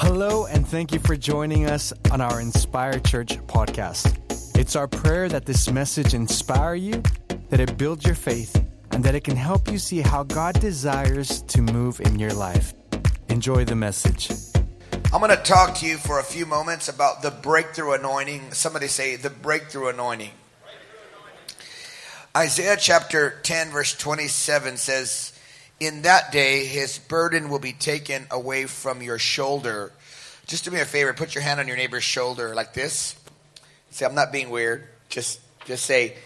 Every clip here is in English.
Hello, and thank you for joining us on our Inspire Church podcast. It's our prayer that this message inspire you, that it builds your faith, and that it can help you see how God desires to move in your life. Enjoy the message. I'm going to talk to you for a few moments about the breakthrough anointing. Somebody say the breakthrough anointing. Isaiah chapter 10, verse 27 says, In that day his burden will be taken away from your shoulder. Just do me a favor, put your hand on your neighbor's shoulder like this. Say, I'm not being weird. Just, just say,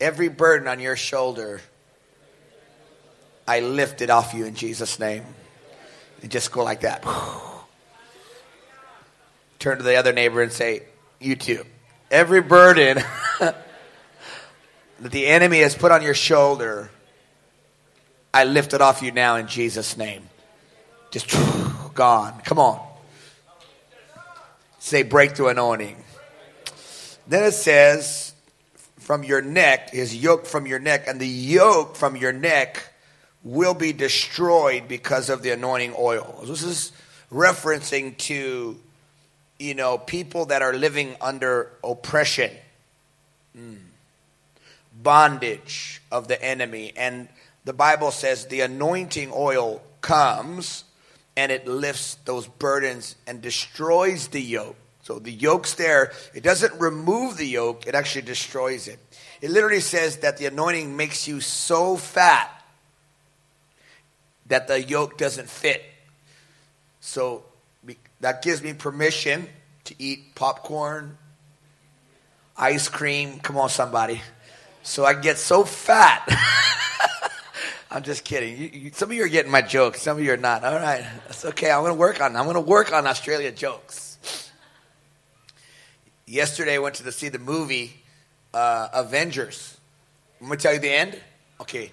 Every burden on your shoulder, I lift it off you in Jesus' name. And just go like that. Turn to the other neighbor and say, You too. Every burden that the enemy has put on your shoulder, I lift it off you now in Jesus' name. Just gone. Come on. Say breakthrough anointing. Then it says, from your neck, his yoke from your neck, and the yoke from your neck will be destroyed because of the anointing oil. This is referencing to, you know, people that are living under oppression, mm. bondage of the enemy. And the Bible says the anointing oil comes and it lifts those burdens and destroys the yoke. So the yoke's there. It doesn't remove the yoke, it actually destroys it. It literally says that the anointing makes you so fat that the yoke doesn't fit. So that gives me permission to eat popcorn, ice cream. Come on, somebody. So I get so fat. I'm just kidding. You, you, some of you are getting my jokes. Some of you are not. All right, that's okay. I'm going to work on. I'm going to work on Australia jokes. Yesterday, I went to the, see the movie uh, Avengers. I'm going to tell you the end. Okay,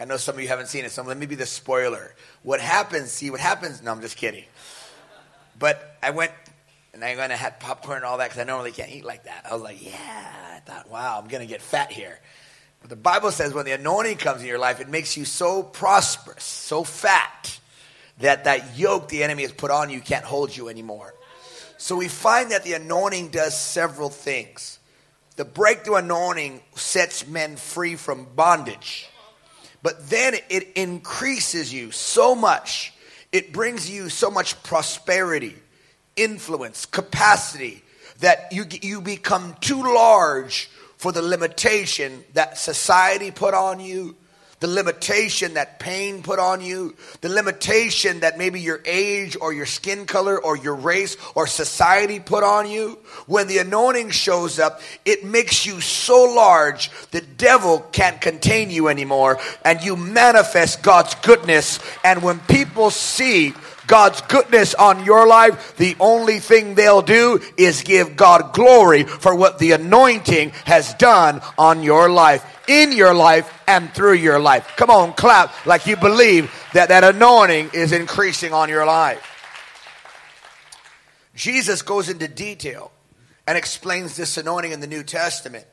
I know some of you haven't seen it, so let me be the spoiler. What happens? See what happens? No, I'm just kidding. But I went and I went and had popcorn and all that because I normally can't eat like that. I was like, yeah. I thought, wow, I'm going to get fat here. But the Bible says when the anointing comes in your life, it makes you so prosperous, so fat, that that yoke the enemy has put on you can't hold you anymore. So we find that the anointing does several things. The breakthrough anointing sets men free from bondage. But then it increases you so much. It brings you so much prosperity, influence, capacity that you, you become too large for the limitation that society put on you, the limitation that pain put on you, the limitation that maybe your age or your skin color or your race or society put on you, when the anointing shows up, it makes you so large the devil can't contain you anymore and you manifest God's goodness. And when people see God's goodness on your life, the only thing they'll do is give God glory for what the anointing has done on your life, in your life, and through your life. Come on, clap like you believe that that anointing is increasing on your life. Jesus goes into detail and explains this anointing in the New Testament.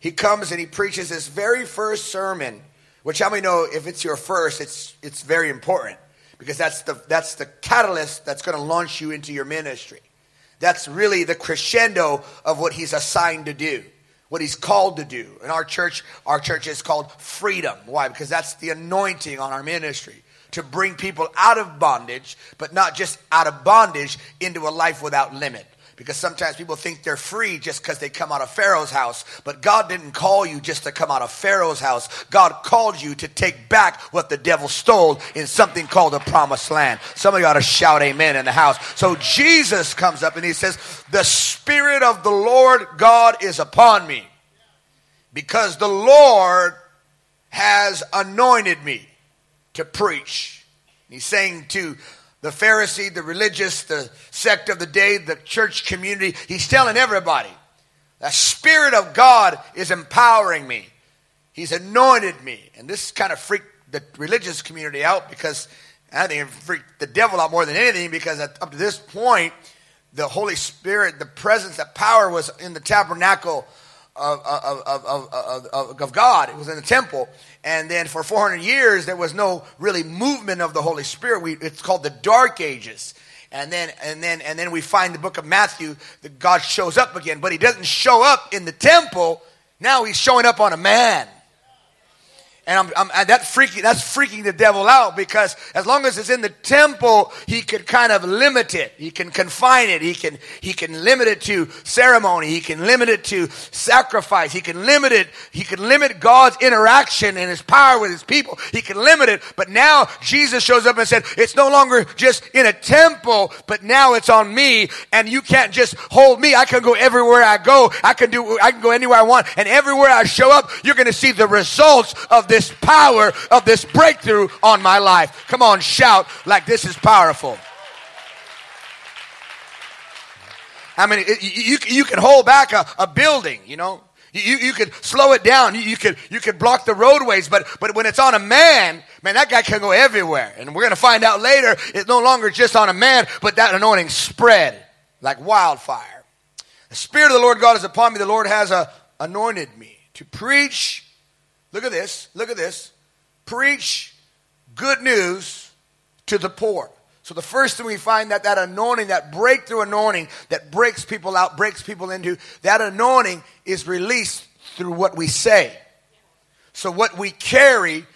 He comes and he preaches this very first sermon, which how many know if it's your first, it's, it's very important because that's the, that's the catalyst that's going to launch you into your ministry. That's really the crescendo of what he's assigned to do, what he's called to do. In our church, our church is called freedom. Why? Because that's the anointing on our ministry to bring people out of bondage, but not just out of bondage into a life without limit. Because sometimes people think they're free just because they come out of Pharaoh's house. But God didn't call you just to come out of Pharaoh's house. God called you to take back what the devil stole in something called the promised land. Somebody ought to shout amen in the house. So Jesus comes up and he says, The Spirit of the Lord God is upon me because the Lord has anointed me to preach. He's saying to the Pharisee, the religious, the sect of the day, the church community. He's telling everybody the Spirit of God is empowering me. He's anointed me. And this kind of freaked the religious community out because I think it freaked the devil out more than anything because up to this point, the Holy Spirit, the presence, the power was in the tabernacle of, of, of, of, God. It was in the temple. And then for 400 years, there was no really movement of the Holy Spirit. We, it's called the Dark Ages. And then, and then, and then we find the book of Matthew that God shows up again, but he doesn't show up in the temple. Now he's showing up on a man. And I'm, I'm, that freaking, that's freaking the devil out because as long as it's in the temple, he could kind of limit it. He can confine it. He can, he can limit it to ceremony. He can limit it to sacrifice. He can limit it. He can limit God's interaction and his power with his people. He can limit it. But now Jesus shows up and said, it's no longer just in a temple, but now it's on me and you can't just hold me. I can go everywhere I go. I can do, I can go anywhere I want. And everywhere I show up, you're going to see the results of this this power of this breakthrough on my life. Come on, shout like this is powerful. I mean, you, you can hold back a, a building, you know. You, you could slow it down. You, you, could, you could block the roadways, but, but when it's on a man, man, that guy can go everywhere. And we're going to find out later, it's no longer just on a man, but that anointing spread like wildfire. The Spirit of the Lord God is upon me. The Lord has uh, anointed me to preach Look at this. Look at this. Preach good news to the poor. So the first thing we find that that anointing, that breakthrough anointing that breaks people out, breaks people into, that anointing is released through what we say. So what we carry,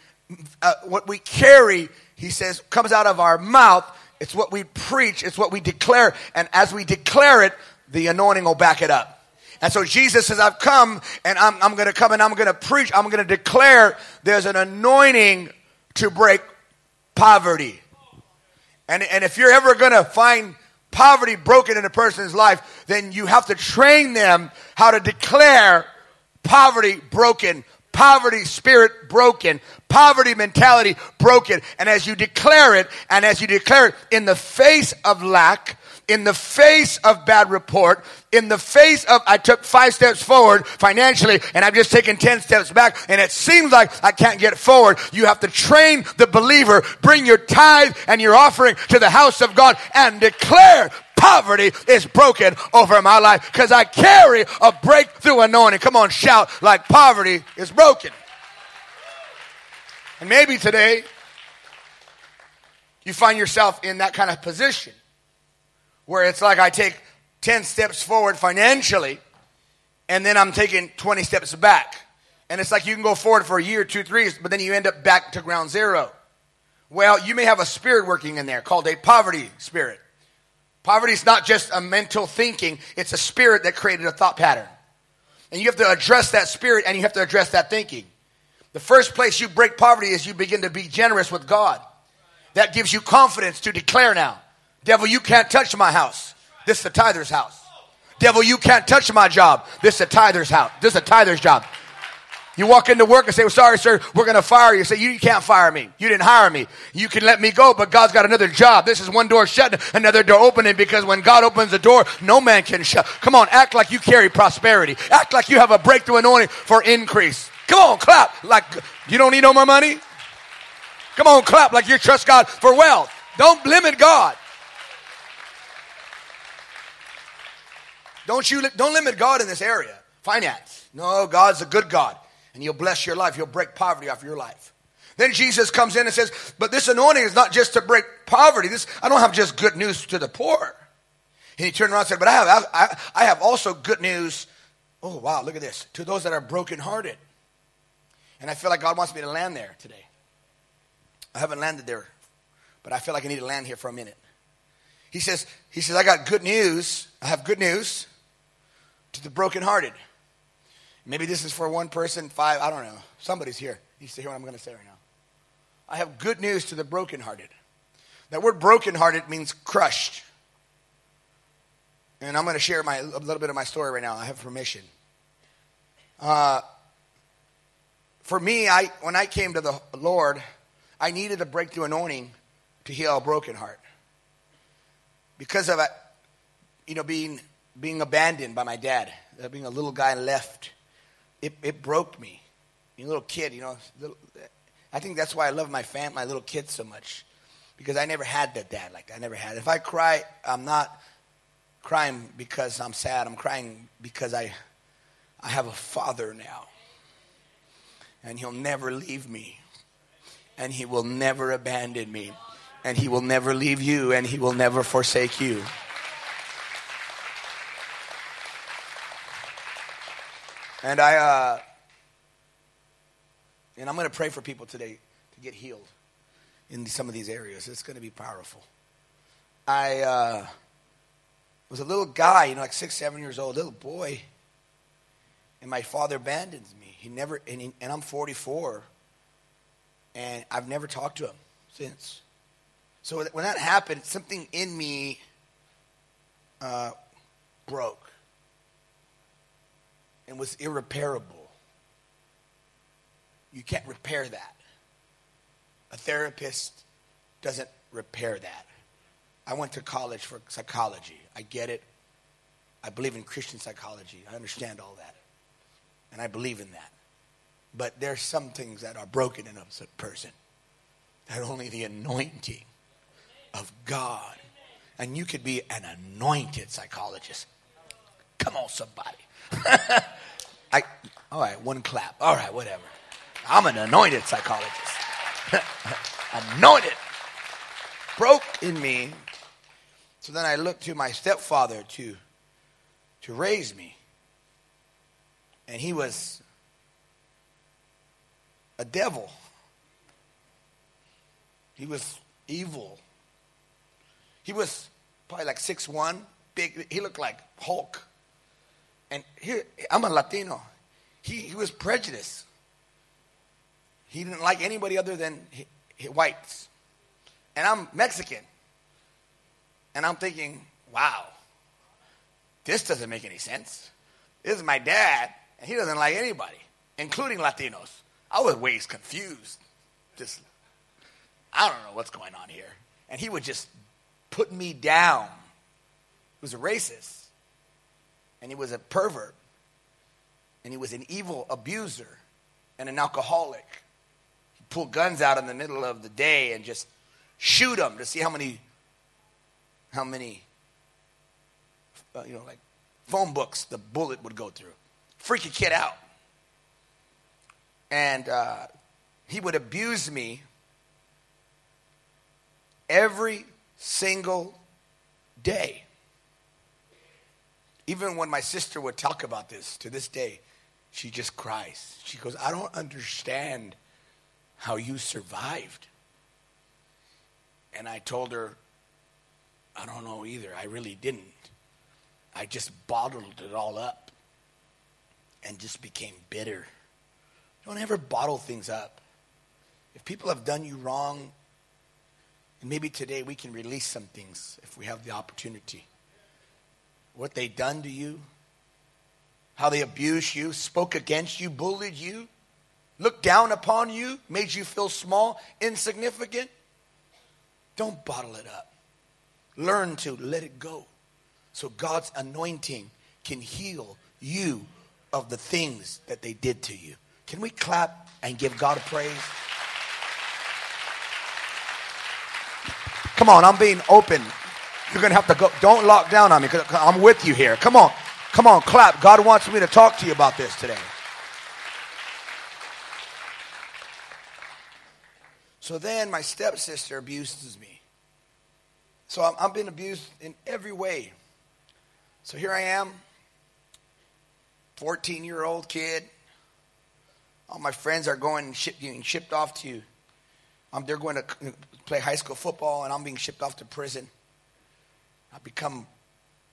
uh, what we carry, he says, comes out of our mouth. It's what we preach. It's what we declare. And as we declare it, the anointing will back it up. And so Jesus says, I've come and I'm, I'm going to come and I'm going to preach. I'm going to declare there's an anointing to break poverty. And, and if you're ever going to find poverty broken in a person's life, then you have to train them how to declare poverty broken, poverty spirit broken, poverty mentality broken. And as you declare it, and as you declare it in the face of lack, in the face of bad report, in the face of I took five steps forward financially and I've just taken 10 steps back and it seems like I can't get forward. You have to train the believer, bring your tithe and your offering to the house of God and declare poverty is broken over my life because I carry a breakthrough anointing. Come on, shout like poverty is broken. And maybe today you find yourself in that kind of position where it's like I take 10 steps forward financially and then I'm taking 20 steps back. And it's like you can go forward for a year, two, three, but then you end up back to ground zero. Well, you may have a spirit working in there called a poverty spirit. Poverty is not just a mental thinking, it's a spirit that created a thought pattern. And you have to address that spirit and you have to address that thinking. The first place you break poverty is you begin to be generous with God. That gives you confidence to declare now. Devil, you can't touch my house. This is the tither's house. Devil, you can't touch my job. This is a tither's house. This is a tither's job. You walk into work and say, well, sorry, sir, we're going to fire you. Say, you can't fire me. You didn't hire me. You can let me go, but God's got another job. This is one door shut, another door opening because when God opens the door, no man can shut. Come on, act like you carry prosperity. Act like you have a breakthrough anointing for increase. Come on, clap like you don't need no more money. Come on, clap like you trust God for wealth. Don't limit God. Don't you don't limit God in this area. Finance. No, God's a good God. And he'll bless your life. He'll break poverty off your life. Then Jesus comes in and says, But this anointing is not just to break poverty. This I don't have just good news to the poor. And he turned around and said, But I have I, I have also good news. Oh wow, look at this. To those that are brokenhearted. And I feel like God wants me to land there today. I haven't landed there, but I feel like I need to land here for a minute. He says, he says, I got good news. I have good news to the brokenhearted. Maybe this is for one person, five, I don't know. Somebody's here. To hear what I'm going to say right now. I have good news to the brokenhearted. That word brokenhearted means crushed. And I'm going to share my, a little bit of my story right now. I have permission. Uh, for me, I, when I came to the Lord, I needed a breakthrough anointing to heal a broken heart. Because of, you know, being being abandoned by my dad, uh, being a little guy left, it, it broke me. A little kid, you know, little, I think that's why I love my fam, my little kids so much, because I never had that dad like. I never had. If I cry, I'm not crying because I'm sad. I'm crying because I, I have a father now, and he'll never leave me, and he will never abandon me And He will never leave you and He will never forsake you. And I, uh, and I'm going to pray for people today to get healed in some of these areas. It's going to be powerful. I uh, was a little guy, you know, like six, seven years old, little boy, and my father abandons me. He never, and, he, and I'm 44, and I've never talked to him since. So when that happened, something in me uh, broke and was irreparable. You can't repair that. A therapist doesn't repair that. I went to college for psychology. I get it. I believe in Christian psychology. I understand all that. And I believe in that. But there's some things that are broken in a person that only the anointing of God. And you could be an anointed psychologist. Come on, somebody. I, all right, one clap. All right, whatever. I'm an anointed psychologist. anointed. Broke in me. So then I looked to my stepfather to, to raise me. And he was a devil. He was evil. He was probably like six one, big. He looked like Hulk. And here, I'm a Latino. He, he was prejudiced. He didn't like anybody other than he, he, whites. And I'm Mexican. And I'm thinking, wow, this doesn't make any sense. This is my dad, and he doesn't like anybody, including Latinos. I was ways confused. Just, I don't know what's going on here. And he would just put me down. He was a racist and he was a pervert, and he was an evil abuser and an alcoholic. He'd pull guns out in the middle of the day and just shoot them to see how many, how many, uh, you know, like phone books the bullet would go through. Freak a kid out. And uh, he would abuse me every single day. Even when my sister would talk about this to this day, she just cries. She goes, I don't understand how you survived. And I told her, I don't know either. I really didn't. I just bottled it all up and just became bitter. Don't ever bottle things up. If people have done you wrong, and maybe today we can release some things if we have the opportunity what they done to you, how they abused you, spoke against you, bullied you, looked down upon you, made you feel small, insignificant. Don't bottle it up. Learn to let it go so God's anointing can heal you of the things that they did to you. Can we clap and give God a praise? Come on, I'm being open you're going to have to go. Don't lock down on me because I'm with you here. Come on. Come on, clap. God wants me to talk to you about this today. So then my stepsister abuses me. So I'm, I'm being abused in every way. So here I am, 14 year old kid. All my friends are going ship, getting shipped off to. Um, they're going to play high school football, and I'm being shipped off to prison. I become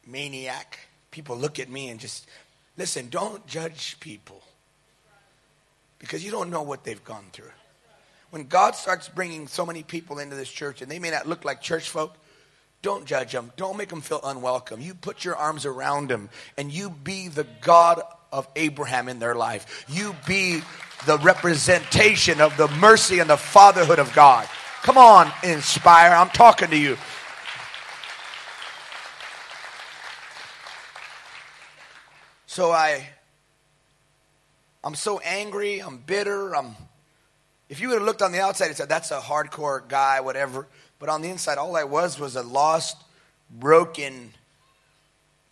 maniac. People look at me and just listen, don't judge people because you don't know what they've gone through. When God starts bringing so many people into this church and they may not look like church folk, don't judge them. Don't make them feel unwelcome. You put your arms around them and you be the God of Abraham in their life. You be the representation of the mercy and the fatherhood of God. Come on, inspire. I'm talking to you. So I I'm so angry, I'm bitter, I'm if you would have looked on the outside and said that's a hardcore guy, whatever, but on the inside all I was was a lost, broken,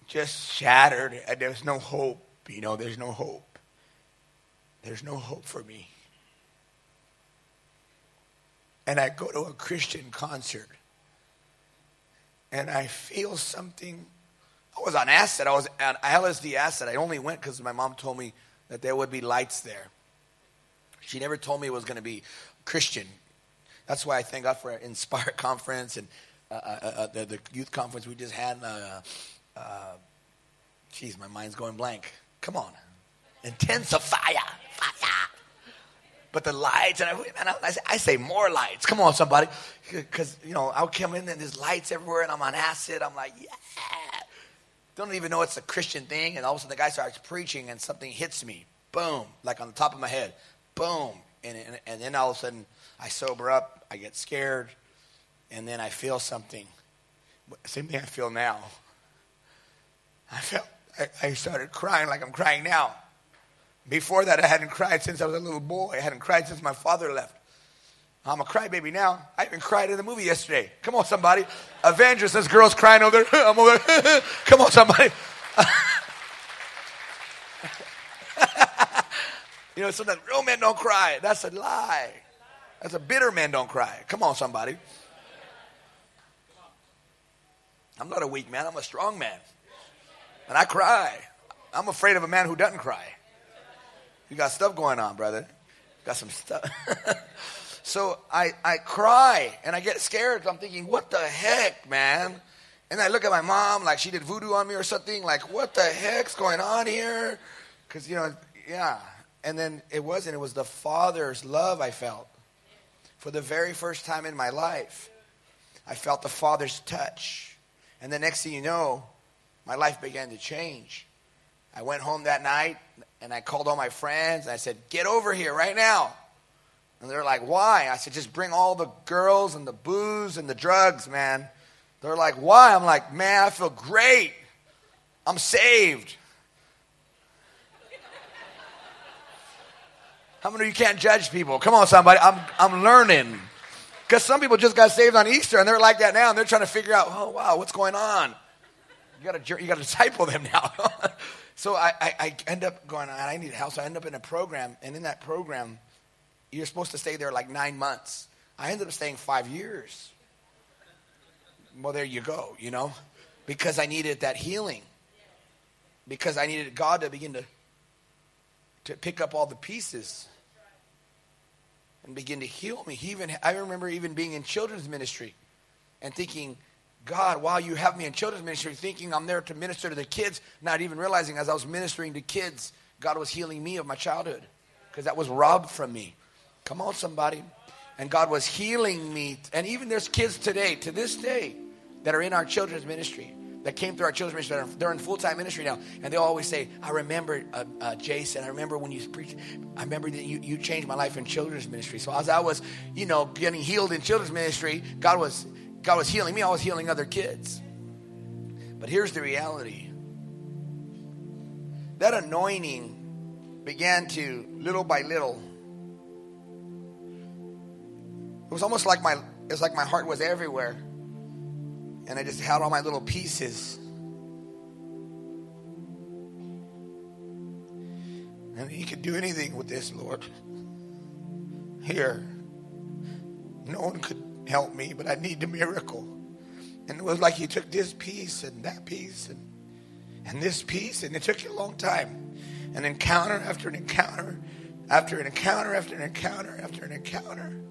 just shattered. There's no hope, you know, there's no hope. There's no hope for me. and I go to a Christian concert and I feel something. I was on acid. I was on LSD acid. I only went because my mom told me that there would be lights there. She never told me it was going to be Christian. That's why I thank God for Inspire Conference and uh, uh, uh, uh, the, the, youth conference we just had. Uh, uh, my mind's going blank. Come on. Intensify. Fire. But the lights, and I, man, I, I say more lights. Come on, somebody. Because, you know, I'll come in and there's lights everywhere and I'm on acid. I'm like, yeah. Don't even know it's a Christian thing. And all of a sudden the guy starts preaching and something hits me. Boom. Like on the top of my head. Boom. And, and, and then all of a sudden I sober up. I get scared. And then I feel something. Same thing I feel now. I felt, I, I started crying like I'm crying now. Before that, I hadn't cried since I was a little boy. I hadn't cried since my father left. I'm a crybaby now. I even cried in the movie yesterday. Come on, somebody. Avengers, this girl's crying over there. I'm over there. Come on, somebody. you know, sometimes real men don't cry. That's a lie. That's a bitter man don't cry. Come on, somebody. I'm not a weak man. I'm a strong man. And I cry. I'm afraid of a man who doesn't cry. You got stuff going on, brother. Got some stuff. So I, I cry and I get scared. I'm thinking, what the heck, man? And I look at my mom like she did voodoo on me or something. Like, what the heck's going on here? Because, you know, yeah. And then it wasn't. It was the Father's love I felt. For the very first time in my life, I felt the Father's touch. And the next thing you know, my life began to change. I went home that night and I called all my friends and I said, Get over here right now. And they're like, Why? I said, Just bring all the girls and the booze and the drugs, man. They're like, Why? I'm like, Man, I feel great. I'm saved. How many of you can't judge people? Come on, somebody. I'm, I'm learning. Because some people just got saved on Easter and they're like that now and they're trying to figure out, oh, wow, what's going on? You got to you got to disciple them now. so I, I, I, end up going, I need help. So I end up in a program, and in that program, you're supposed to stay there like nine months. I ended up staying five years. Well, there you go, you know, because I needed that healing. Because I needed God to begin to to pick up all the pieces and begin to heal me. He even I remember even being in children's ministry and thinking, God, while you have me in children's ministry, thinking I'm there to minister to the kids, not even realizing as I was ministering to kids, God was healing me of my childhood because that was robbed from me. Come on, somebody. And God was healing me. And even there's kids today, to this day, that are in our children's ministry, that came through our children's ministry. They're in full time ministry now. And they always say, I remember, uh, uh, Jason, I remember when you preached, I remember that you, you changed my life in children's ministry. So as I was, you know, getting healed in children's ministry, God was God was healing me, I was healing other kids. But here's the reality that anointing began to, little by little, was almost like my, it's like my heart was everywhere. And I just had all my little pieces. And he could do anything with this, Lord. Here. No one could help me, but I need the miracle. And it was like he took this piece and that piece and, and this piece, and it took you a long time. An encounter after an encounter, after an encounter after an encounter after an encounter.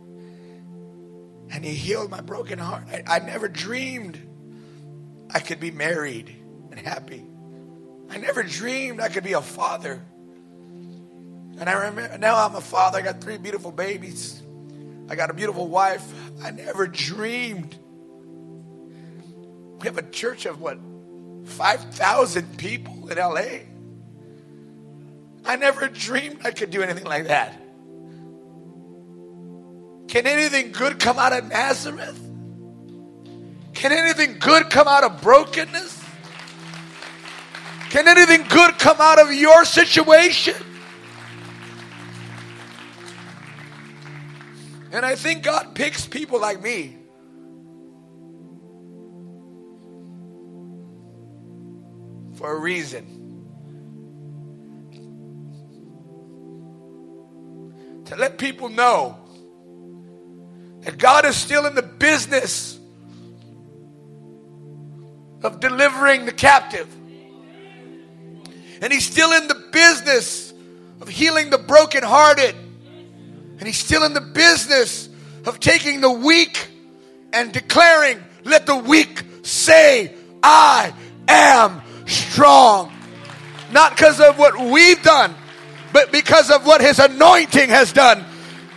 And he healed my broken heart. I, I never dreamed I could be married and happy. I never dreamed I could be a father. And I remember now I'm a father. I got three beautiful babies. I got a beautiful wife. I never dreamed. We have a church of what? 5,000 people in LA. I never dreamed I could do anything like that. Can anything good come out of Nazareth? Can anything good come out of brokenness? Can anything good come out of your situation? And I think God picks people like me. For a reason. To let people know that God is still in the business of delivering the captive. And He's still in the business of healing the brokenhearted. And He's still in the business of taking the weak and declaring, let the weak say, I am strong. Not because of what we've done, but because of what His anointing has done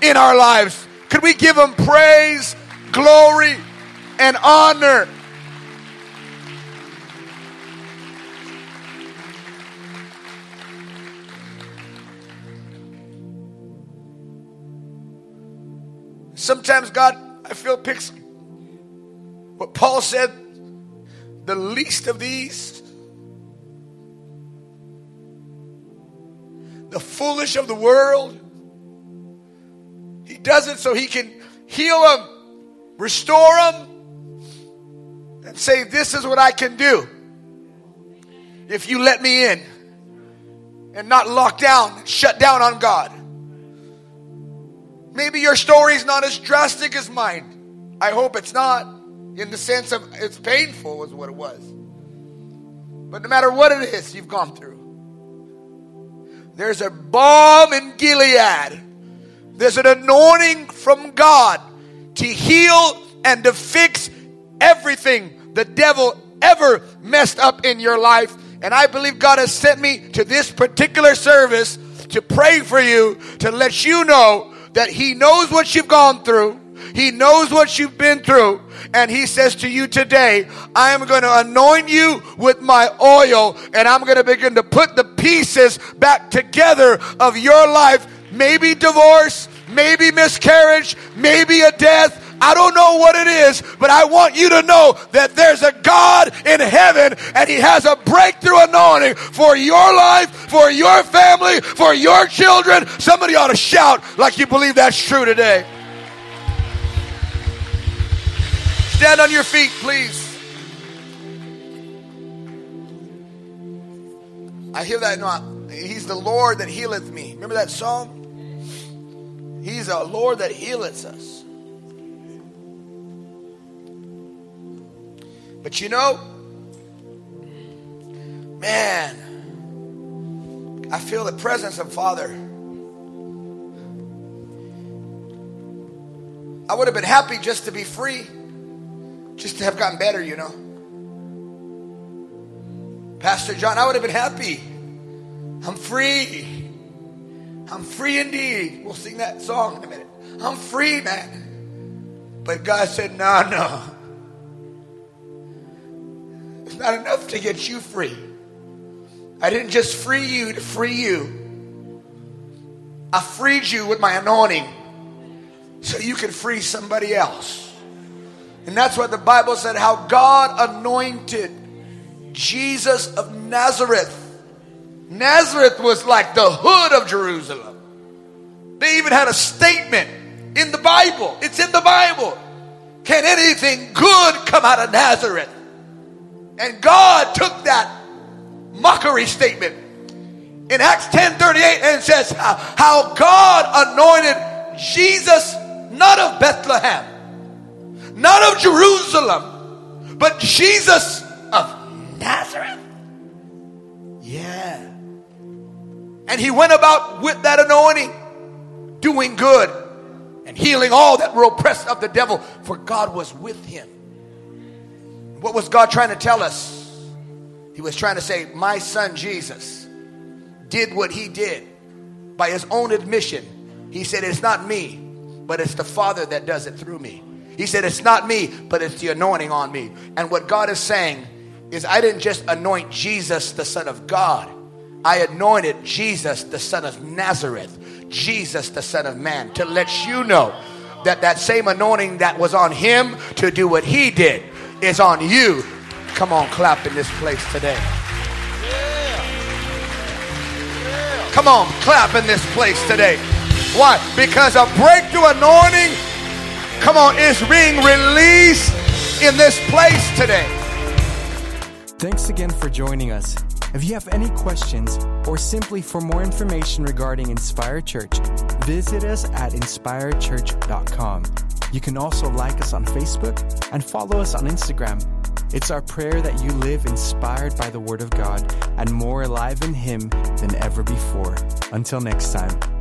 in our lives. Could we give Him praise, glory, and honor? Sometimes God, I feel, picks what Paul said the least of these, the foolish of the world. Does it so he can heal them, restore them, and say, This is what I can do if you let me in and not lock down, shut down on God. Maybe your story is not as drastic as mine. I hope it's not, in the sense of it's painful, is what it was. But no matter what it is you've gone through, there's a balm in Gilead. There's an anointing from God to heal and to fix everything the devil ever messed up in your life. And I believe God has sent me to this particular service to pray for you, to let you know that He knows what you've gone through. He knows what you've been through. And He says to you today, I am going to anoint you with my oil and I'm going to begin to put the pieces back together of your life. Maybe divorce, maybe miscarriage, maybe a death, I don't know what it is, but I want you to know that there's a God in heaven and He has a breakthrough anointing for your life, for your family, for your children. Somebody ought to shout like you believe that's true today. Stand on your feet, please. I hear that. No, he's the Lord that healeth me. Remember that song? He's a Lord that healeth us. But you know, man, I feel the presence of Father. I would have been happy just to be free, just to have gotten better, you know. Pastor John, I would have been happy. I'm free. I'm free indeed. We'll sing that song in a minute. I'm free, man. But God said, no, no. It's not enough to get you free. I didn't just free you to free you. I freed you with my anointing so you can free somebody else. And that's what the Bible said how God anointed Jesus of Nazareth. Nazareth was like the hood of Jerusalem. They even had a statement in the Bible. It's in the Bible. Can anything good come out of Nazareth? And God took that mockery statement in Acts 10:38 and says how God anointed Jesus not of Bethlehem, not of Jerusalem, but Jesus of Nazareth. Yeah. And he went about with that anointing, doing good and healing all that were oppressed of the devil, for God was with him. What was God trying to tell us? He was trying to say, My son Jesus did what he did by his own admission. He said, It's not me, but it's the Father that does it through me. He said, It's not me, but it's the anointing on me. And what God is saying is, I didn't just anoint Jesus, the Son of God, I anointed Jesus, the Son of Nazareth, Jesus, the Son of Man, to let you know that that same anointing that was on him to do what he did is on you. Come on, clap in this place today. Come on, clap in this place today. Why? Because a breakthrough anointing, come on, is being released in this place today. Thanks again for joining us. If you have any questions or simply for more information regarding Inspire Church, visit us at inspirechurch.com. You can also like us on Facebook and follow us on Instagram. It's our prayer that you live inspired by the Word of God and more alive in Him than ever before. Until next time.